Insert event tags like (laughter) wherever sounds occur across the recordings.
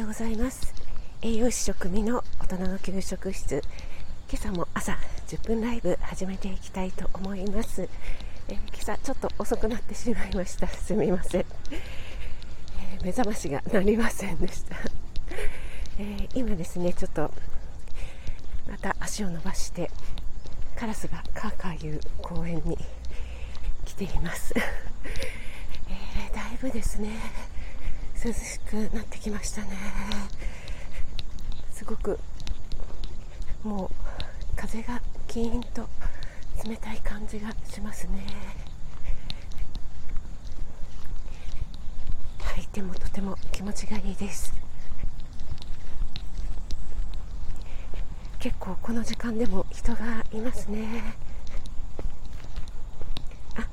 ようございます。栄養士食味の大人の給食室。今朝も朝10分ライブ始めていきたいと思います、え、今朝ちょっと遅くなってしまいました。すみません、えー、目覚ましが鳴りませんでした、えー、今ですねちょっとまた足を伸ばしてカラスがカーカーいう公園に来ています、えだいぶですね涼しくなってきましたね。すごくもう風がキーンと冷たい感じがしますね。はいてもとても気持ちがいいです。結構この時間でも人がいますね。あ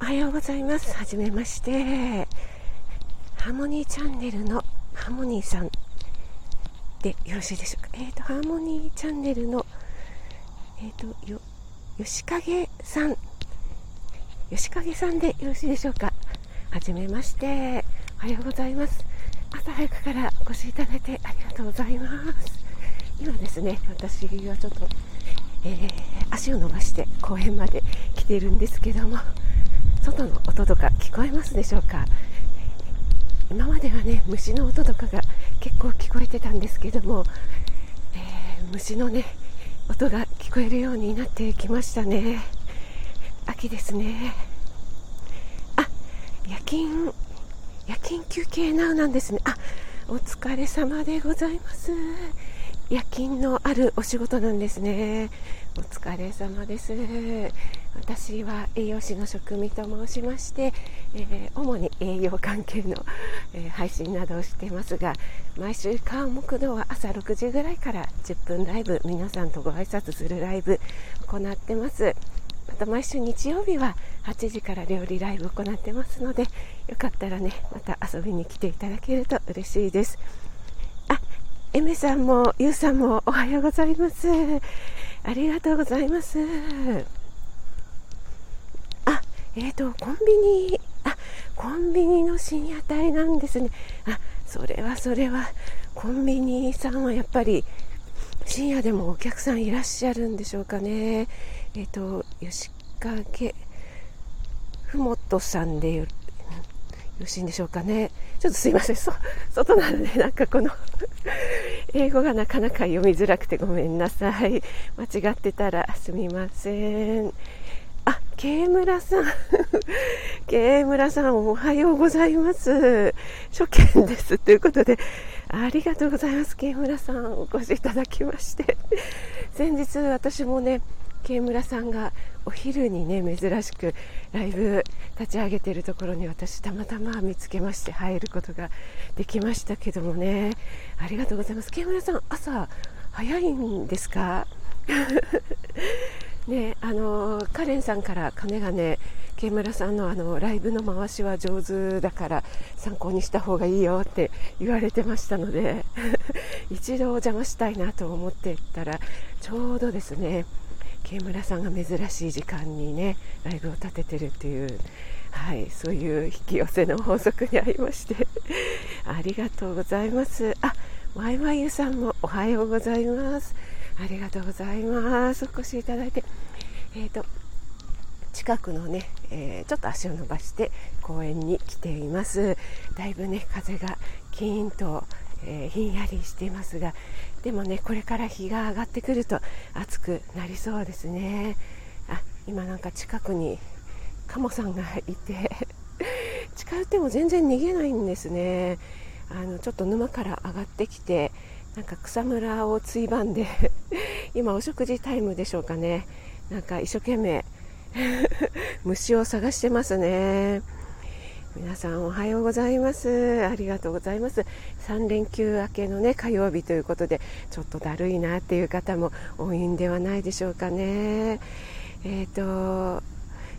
おはようございます。はじめまして。ハーモニーチャンネルのハーモニーさんでよろしいでしょうか？えっ、ー、と、ハーモニーチャンネルの、えっ、ー、と、よ、吉影さん、吉影さんでよろしいでしょうか？はじめまして。おはようございます。朝早くからお越しいただいてありがとうございます。今ですね、私はちょっと、えー、足を伸ばして公園まで来ているんですけども、外の音とか聞こえますでしょうか？今まではね虫の音とかが結構聞こえてたんですけども、えー、虫のね音が聞こえるようになってきましたね。秋ですね。あ夜勤夜勤休憩なうなんですね。あお疲れ様でございます。夜勤のあるお仕事なんですね。お疲れ様です。私は栄養士の職味と申しまして、えー、主に栄養関係の、えー、配信などをしていますが毎週火木道は朝6時ぐらいから10分ライブ皆さんとご挨拶するライブ行ってます。また毎週日曜日は8時から料理ライブ行ってますのでよかったらねまた遊びに来ていただけると嬉しいです。あエメさんもユウさんもおはようございます。ありがとうございます。えっ、ー、とコンビニあコンビニの深夜帯なんですね。あそれはそれはコンビニさんはやっぱり深夜でもお客さんいらっしゃるんでしょうかね。えっ、ー、と吉影ふもとさんでよろしいんでしょうかね。ちょっとすいません。そ外なのでなんかこの (laughs) 英語がなかなか読みづらくてごめんなさい。間違ってたらすみません。あ、慶村さん。(laughs) 慶村さん、おはようございます。初見です。ということで、ありがとうございます。慶村さん、お越しいただきまして。(laughs) 先日、私もね、慶村さんがお昼にね珍しくライブ立ち上げているところに私たまたま見つけまして入ることができましたけどもねありがとうございます慶村さん朝早いんですか？(laughs) ねあのカレンさんから金がね慶村さんのあのライブの回しは上手だから参考にした方がいいよって言われてましたので (laughs) 一度お邪魔したいなと思ってたらちょうどですね慶村さんが珍しい時間にねライブを立ててるっていう、はい、そういう引き寄せの法則にありまして (laughs) ありがとうございます。あワイワイユさんもおはようございます。ありがとうございます。お越しいただいて。えっ、ー、と近くのね、えー、ちょっと足を伸ばして公園に来ています。だいぶね風がキーンと、えー、ひんやりしていますがでもねこれから日が上がってくると暑くなりそうですね。あ今なんか近くにカモさんがいて (laughs) 近寄っても全然逃げないんですね。あのちょっと沼から上がってきてなんか草むらをついばんで (laughs) 今お食事タイムでしょうかね。なんか一生懸命 (laughs) 虫を探してますね。皆さんおはようございます。ありがとうございます。3連休明けのね火曜日ということでちょっとだるいなっていう方も多いんではないでしょうかね。えっ、ー、と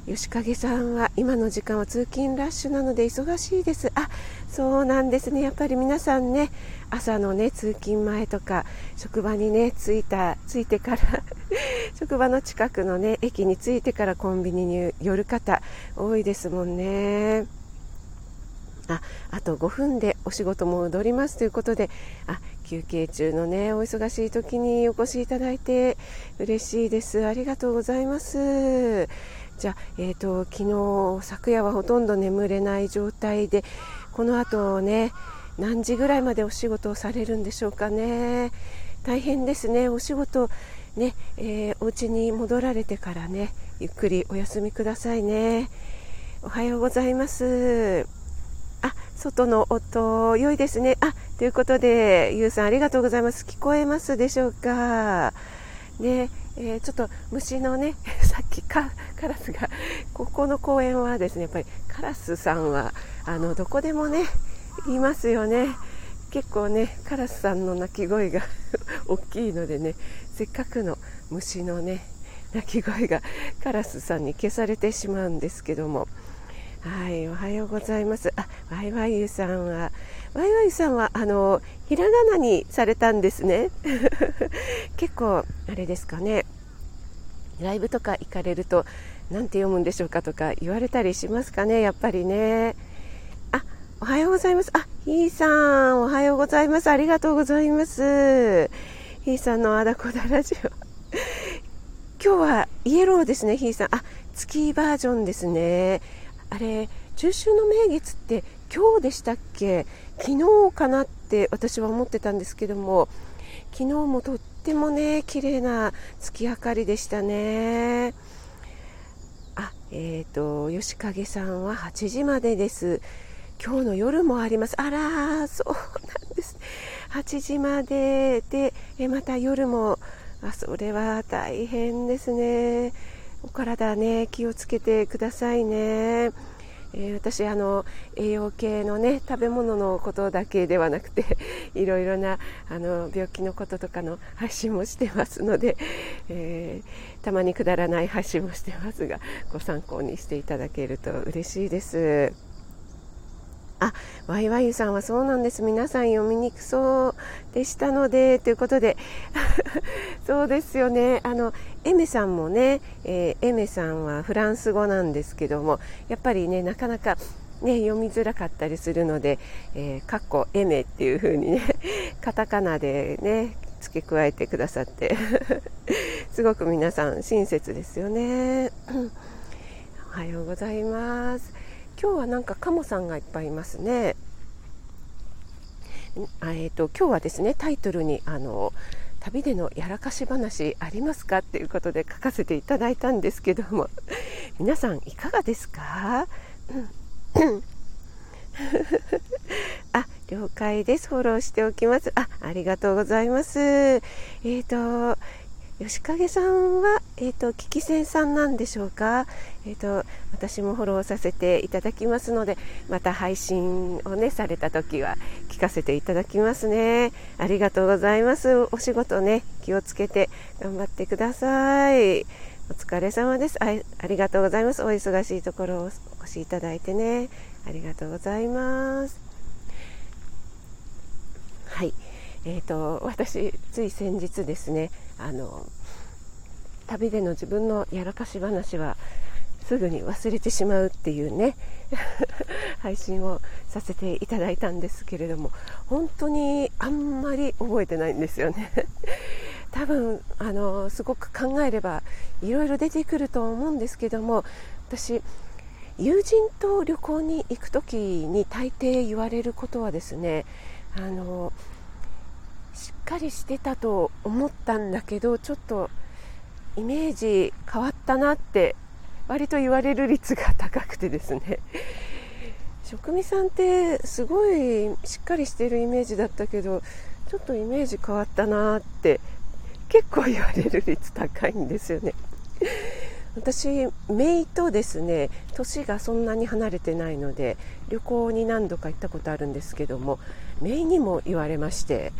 吉影さんは今の時間は通勤ラッシュなので忙しいです。あそうなんですね。やっぱり皆さんね朝のね通勤前とか職場にね着いた着いてから (laughs) 職場の近くのね駅に着いてからコンビニに寄る方多いですもんね。ああと5分でお仕事も戻りますということであ休憩中のねお忙しい時にお越しいただいて嬉しいです。ありがとうございます。じゃあ、えーと、昨日昨夜はほとんど眠れない状態でこの後ね何時ぐらいまでお仕事をされるんでしょうかね。大変ですね。お仕事ね、えー、お家に戻られてからねゆっくりお休みくださいね。おはようございます。あ外の音良いですね。あということでゆうさんありがとうございます。聞こえますでしょうか。ねえー、ちょっと虫のね (laughs) さっきカラスがここの公園はですねやっぱりカラスさんはあのどこでもねいますよね。結構ねカラスさんの鳴き声が (laughs) 大きいのでねせっかくの虫のね鳴き声がカラスさんに消されてしまうんですけども。はいおはようございます。あワイワイユさんはワイワイさんはあのひらがなにされたんですね。(laughs) 結構あれですかね。ライブとか行かれると何て読むんでしょうかとか言われたりしますかねやっぱりね。あおはようございます。あひーさんおはようございます。ありがとうございます。ひーさんのあだこだラジオ。(laughs) 今日はイエローですねひーさん。あ月バージョンですね。あれ中秋の名月って今日でしたっけ？昨日かなって私は思ってたんですけども昨日もとってもね綺麗な月明かりでしたね。あえっ、ー、と吉影さんは8時までです。今日の夜もあります。あらそうなんです。8時まででえまた夜もあそれは大変ですね。お体ね気をつけてくださいね。えー、私あの栄養系のね食べ物のことだけではなくて (laughs) いろいろなあの病気のこととかの配信もしてますので、(laughs) えー、たまにくだらない配信もしてますがご参考にしていただけると嬉しいです。あ、ワイワイさんはそうなんです。皆さん読みにくそうでしたので、ということで、(laughs) そうですよね。あの、エメさんもね、えー、エメさんはフランス語なんですけども、やっぱりね、なかなか、ね、読みづらかったりするので、えー、かっこエメっていう風にね、(laughs) カタカナでね、付け加えてくださって、(laughs) すごく皆さん親切ですよね。(clears throat) おはようございます。今日はなんかカモさんがいっぱいいますね。えーと、今日はですねタイトルにあの旅でのやらかし話ありますかっていうことで書かせていただいたんですけども。(laughs) 皆さんいかがですか？(coughs) あ了解です。フォローしておきます。あありがとうございます。えっ、ー、と吉影さんは、えーと、聞き戦さんなんでしょうか、えーと、私もフォローさせていただきますのでまた配信をねされた時は聞かせていただきますね。ありがとうございます。お仕事ね気をつけて頑張ってください。お疲れ様です。あありがとうございます。お忙しいところをお越しいただいてね。ありがとうございます。はい。えーと私つい先日ですねあの旅での自分のやらかし話はすぐに忘れてしまうっていうね (laughs) 配信をさせていただいたんですけれども本当にあんまり覚えてないんですよね。(laughs) 多分あのすごく考えればいろいろ出てくると思うんですけども私友人と旅行に行く時に大抵言われることはですねあのしっかりしてたと思ったんだけどちょっとイメージ変わったなって割と言われる率が高くてですね。(laughs) 職味さんってすごいしっかりしてるイメージだったけどちょっとイメージ変わったなって結構言われる率高いんですよね私姪とですね年がそんなに離れてないので旅行に何度か行ったことあるんですけども姪にも言われまして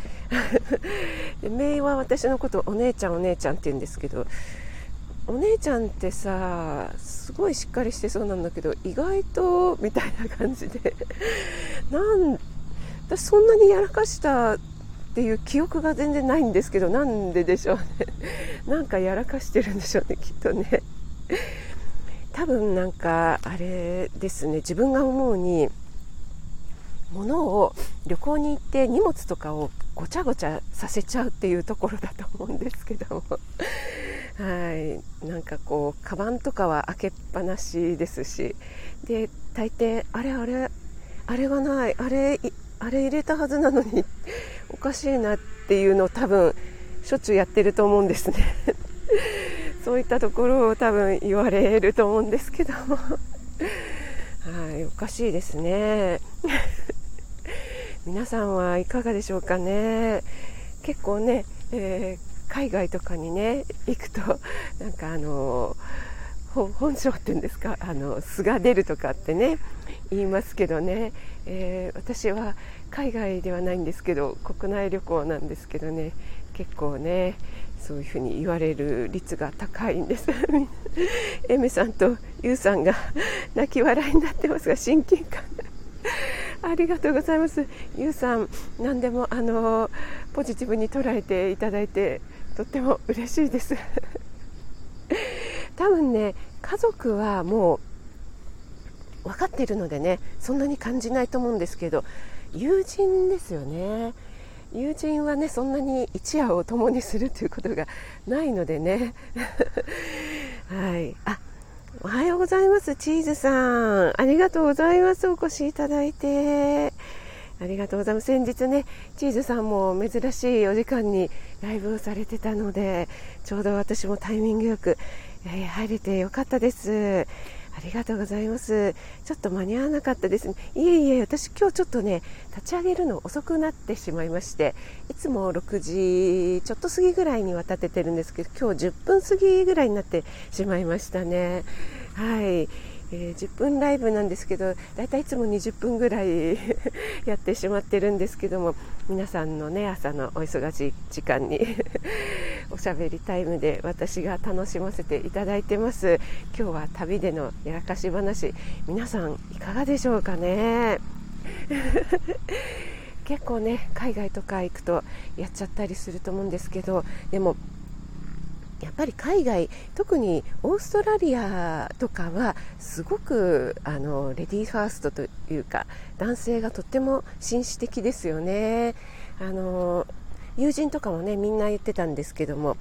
(laughs) 姪は私のことお姉ちゃんお姉ちゃんって言うんですけどお姉ちゃんってさすごいしっかりしてそうなんだけど意外とみたいな感じで (laughs) なん私そんなにやらかしたっていう記憶が全然ないんですけどなんででしょうね。なんかやらかしてるんでしょうねきっとね。(laughs) 多分なんかあれですね自分が思うに物を旅行に行って荷物とかをごちゃごちゃさせちゃうっていうところだと思うんですけども。(laughs) はい。なんかこうカバンとかは開けっぱなしですし。で大抵あれあれあれがないあれあれ入れたはずなのにおかしいなっていうのを多分しょっちゅうやってると思うんですね。そういったところを多分言われると思うんですけど。(laughs) はいおかしいですね。(laughs) 皆さんはいかがでしょうかね。結構ね、えー、海外とかにね行くとなんかあの本性っていうんですか？あの素が出るとかってね言いますけどね、えー、私は海外ではないんですけど国内旅行なんですけどね。結構ねそういうふうに言われる率が高いんです。(laughs) エメさんとユウさんが泣き笑いになってますが親近感。ありがとうございます。ユウさん何でもあのポジティブに捉えていただいてとっても嬉しいです。多分ね家族はもう分かっているのでねそんなに感じないと思うんですけど友人ですよね。友人はねそんなに一夜を共にするということがないのでね。(laughs) はい。あおはようございますチーズさん。ありがとうございます。お越しいただいて。ありがとうございます。先日ねチーズさんも珍しいお時間にライブをされてたのでちょうど私もタイミングよく、え、入れてよかったです。ありがとうございます。ちょっと間に合わなかったですね。いえいえ、私今日ちょっとね、立ち上げるの遅くなってしまいまして、いつも6時ちょっと過ぎぐらいには立ててるんですけど、今日10分過ぎぐらいになってしまいましたね。はい。えー、10分ライブなんですけどだいたいいつも20分ぐらい (laughs) やってしまってるんですけども皆さんのね朝のお忙しい時間に (laughs) おしゃべりタイムで私が楽しませていただいてます。今日は旅でのやらかし話。皆さんいかがでしょうかね？(laughs) 結構ね海外とか行くとやっちゃったりすると思うんですけどでもやっぱり海外特にオーストラリアとかはすごくあのレディーファーストというか男性がとっても紳士的ですよねあの友人とかもねみんな言ってたんですけども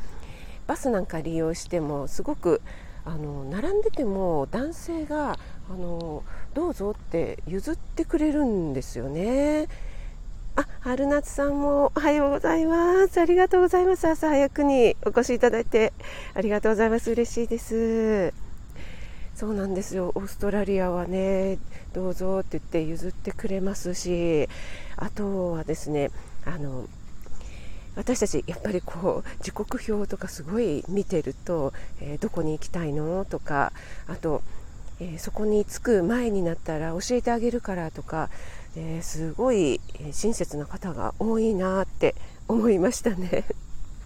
バスなんか利用してもすごくあの並んでても男性があのどうぞって譲ってくれるんですよね。あ、春夏さんもおはようございます。ありがとうございます。朝早くにお越しいただいてありがとうございます。嬉しいです。そうなんですよ。オーストラリアはね、どうぞって言って譲ってくれますし、あとはですね、あの、私たちやっぱりこう時刻表とかすごい見てると、えー、どこに行きたいのとかあと、えー、そこに着く前になったら教えてあげるからとかえー、すごい親切な方が多いなって思いましたね。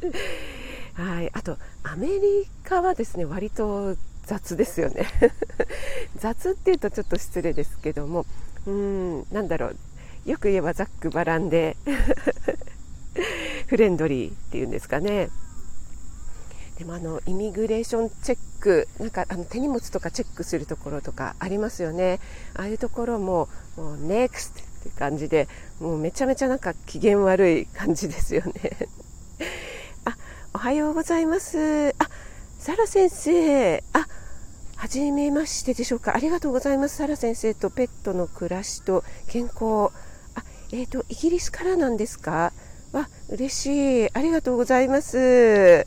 (laughs) はいあとアメリカはですね割と雑ですよね。(laughs) 雑っていうとちょっと失礼ですけどもうんなんだろう。よく言えばざっくばらんで (laughs) フレンドリーっていうんですかね。でもあのイミグレーションチェックなんかあの手荷物とかチェックするところとかありますよね。ああいうところももう NEXT って感じでもうめちゃめちゃなんか機嫌悪い感じですよね。(laughs) あおはようございます。あサラ先生。あはじめましてでしょうか。ありがとうございます。サラ先生とペットの暮らしと健康。あえっ、ー、とイギリスからなんですか？わ嬉しい。ありがとうございます。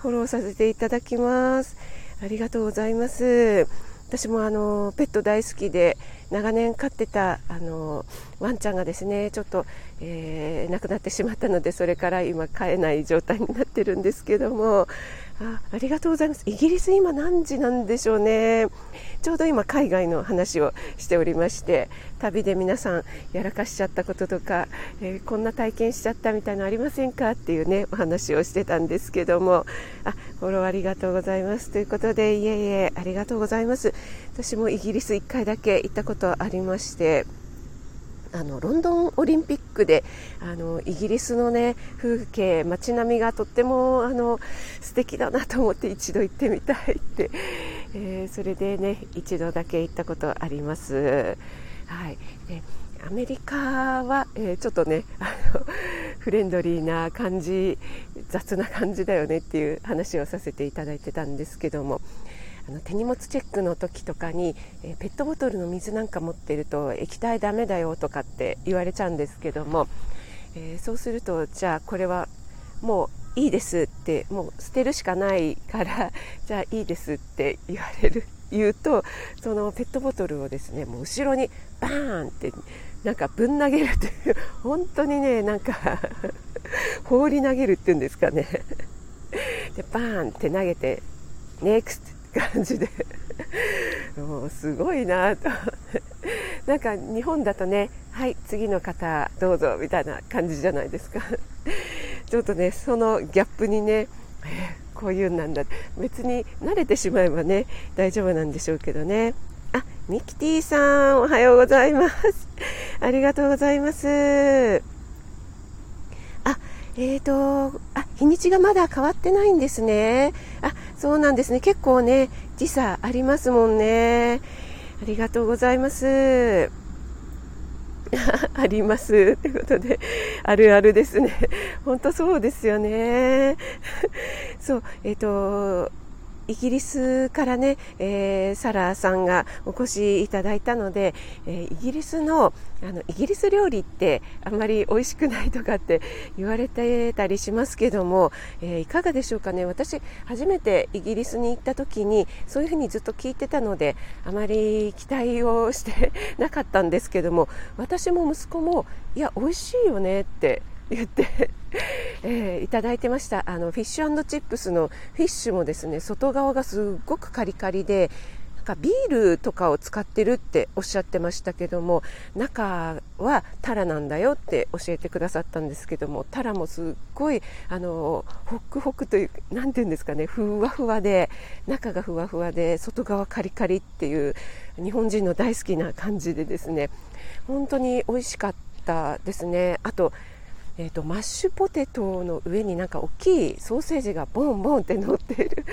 フォローさせていただきます。ありがとうございます。私もあのペット大好きで長年飼ってたあのワンちゃんがですねちょっと、えー、亡くなってしまったのでそれから今飼えない状態になってるんですけどもあありがとうございます。イギリス今何時なんでしょうね。ちょうど今海外の話をしておりまして旅で皆さんやらかしちゃったこととか、えー、こんな体験しちゃったみたいなのありませんかっていうねお話をしてたんですけども。あフォローありがとうございます。ということでいえいえありがとうございます。私もイギリス1回だけ行ったことありまして。あのロンドンオリンピックであのイギリスの、ね、風景街並みがとってもあの素敵だなと思って一度行ってみたいって、(laughs) えー、それでね一度だけ行ったことあります。はい、でアメリカは、えー、ちょっとねあの (laughs) フレンドリーな感じ雑な感じだよねっていう話をさせていただいてたんですけども。あの手荷物チェックの時とかに、え、ペットボトルの水なんか持ってると液体ダメだよとかって言われちゃうんですけども、えー、そうするとじゃあこれはもういいですってもう捨てるしかないから (laughs) じゃあいいですって言われる言うとそのペットボトルをですねもう後ろにバーンってなんかぶん投げるという本当にねなんか (laughs) 放り投げるっていうんですかね。でバーンって投げてネクスト。感じで。もうすごいなと。なんか日本だとねはい次の方どうぞみたいな感じじゃないですか。ちょっとねそのギャップにねこういうんなんだ別に慣れてしまえばね大丈夫なんでしょうけどね。あミキティさんおはようございます。ありがとうございます。えーとあ日にちがまだ変わってないんですね。あそうなんですね。結構ね時差ありますもんね。ありがとうございます。(laughs) あります。ということで、あるあるですね。本当そうですよね。(laughs) そう、えっ、ー、と、イギリスからね、えー、サラさんがお越しいただいたので、えー、イギリスのあのイギリス料理ってあまり美味しくないとかって (laughs) 言われてたりしますけども、えー、いかがでしょうかね。私初めてイギリスに行った時にそういうふうにずっと聞いてたのであまり期待をして (laughs) なかったんですけども私も息子もいや美味しいよねって言って (laughs) えー、いただいてました。あのフィッシュチップスのフィッシュもですね外側がすごくカリカリでなんかビールとかを使ってるっておっしゃってましたけども中はタラなんだよって教えてくださったんですけどもタラもすっごいあのホクホクという何て言うんですかねふわふわで中がふわふわで外側カリカリっていう日本人の大好きな感じでですね本当に美味しかったですね。あとえーと、マッシュポテトの上になんか大きいソーセージがボンボンって乗っている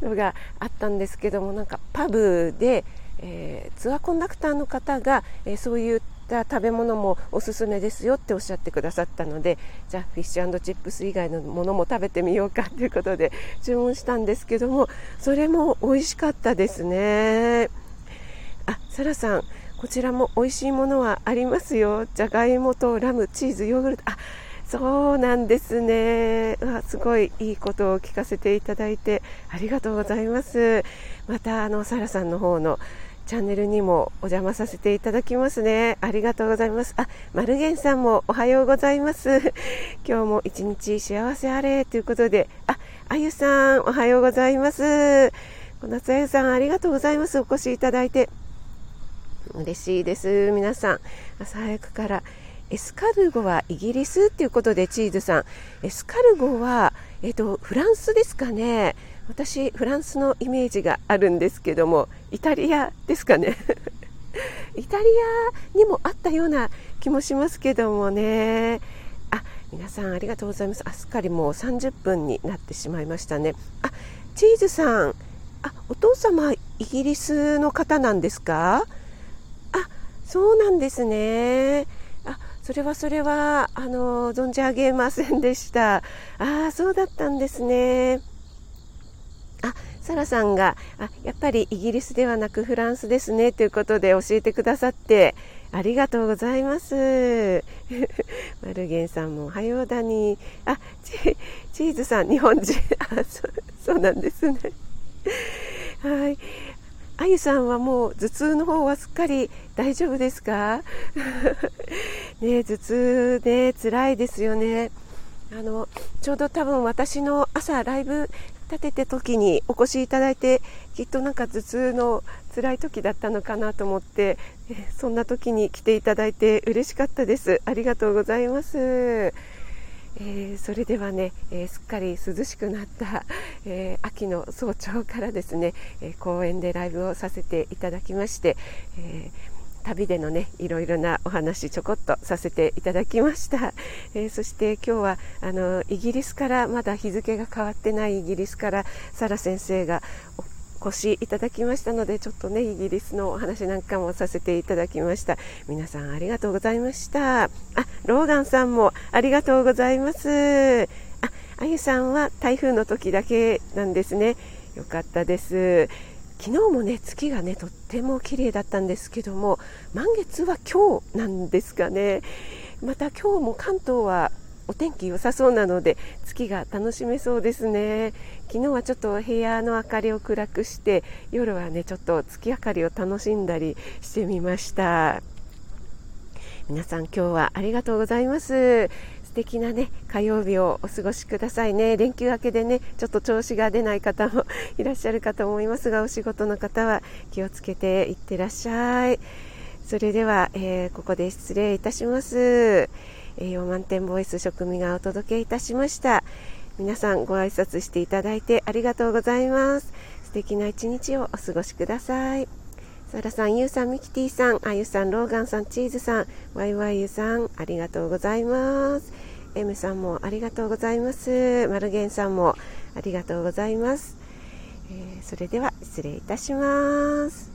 のがあったんですけどもなんかパブで、えー、ツアーコンダクターの方が、えー、そういった食べ物もおすすめですよっておっしゃってくださったのでじゃあフィッシュチップス以外のものも食べてみようかということで注文したんですけどもそれも美味しかったですね。あサラさんこちらも美味しいものはありますよ。じゃがいもとラムチーズヨーグルト。あそうなんですね。わすごいいいことを聞かせていただいてありがとうございます。またあのサラさんの方のチャンネルにもお邪魔させていただきますね。ありがとうございます。あ、マルゲンさんもおはようございます。(laughs) 今日も一日幸せあれということで、あ、あゆさんおはようございます。小夏あゆさんありがとうございます。お越しいただいて。嬉しいです。皆さん、朝早くからエスカルゴはイギリスっていうことでチーズさん。エスカルゴは、えーと、フランスですかね。私フランスのイメージがあるんですけどもイタリアですかね。(laughs) イタリアにもあったような気もしますけどもね。あ皆さんありがとうございます。あすっかりもう30分になってしまいましたね。あチーズさん。あお父様イギリスの方なんですか？あそうなんですね。それはそれはあの存じ上げませんでした。ああそうだったんですね。あサラさんがあやっぱりイギリスではなくフランスですね。ということで教えてくださってありがとうございます。(laughs) マルゲンさんもおはようだに。あチーズさん日本人。あそそうなんですね。はい。あゆさんはもう頭痛の方はすっかり大丈夫ですか？(laughs) ね頭痛ね辛いですよね。あのちょうど多分私の朝ライブ立てて時にお越しいただいてきっとなんか頭痛の辛い時だったのかなと思ってそんな時に来ていただいて嬉しかったです。ありがとうございます。えー、それではね、えー、すっかり涼しくなった、(laughs) えー、秋の早朝からですね、え公園でライブをさせていただきまして、え旅でのねいろいろなお話ちょこっとさせていただきました、えそして今日はあのイギリスからまだ日付が変わってないイギリスからサラ先生が越しいただきましたのでちょっとねイギリスのお話なんかもさせていただきました。皆さんありがとうございました。あローガンさんもありがとうございます。ああゆさんは台風の時だけなんですね。よかったです。昨日もね月がねとっても綺麗だったんですけども満月は今日なんですかね。また今日も関東はお天気良さそうなので月が楽しめそうですね。昨日はちょっと部屋の明かりを暗くして夜はねちょっと月明かりを楽しんだりしてみました。皆さん今日はありがとうございます。素敵なね火曜日をお過ごしくださいね。連休明けでねちょっと調子が出ない方もいらっしゃるかと思いますがお仕事の方は気をつけていってらっしゃい。それでは、えー、ここで失礼いたします。栄養満点ボイス食味がお届けいたしました皆さんご挨拶していただいてありがとうございます素敵な一日をお過ごしくださいサラさん、ユウさん、ミキティさん、あゆさん、ローガンさん、チーズさん、ワイワイユさん、ありがとうございます。エムさんもありがとうございます。マルゲンさんもありがとうございます。えー、それでは失礼いたします。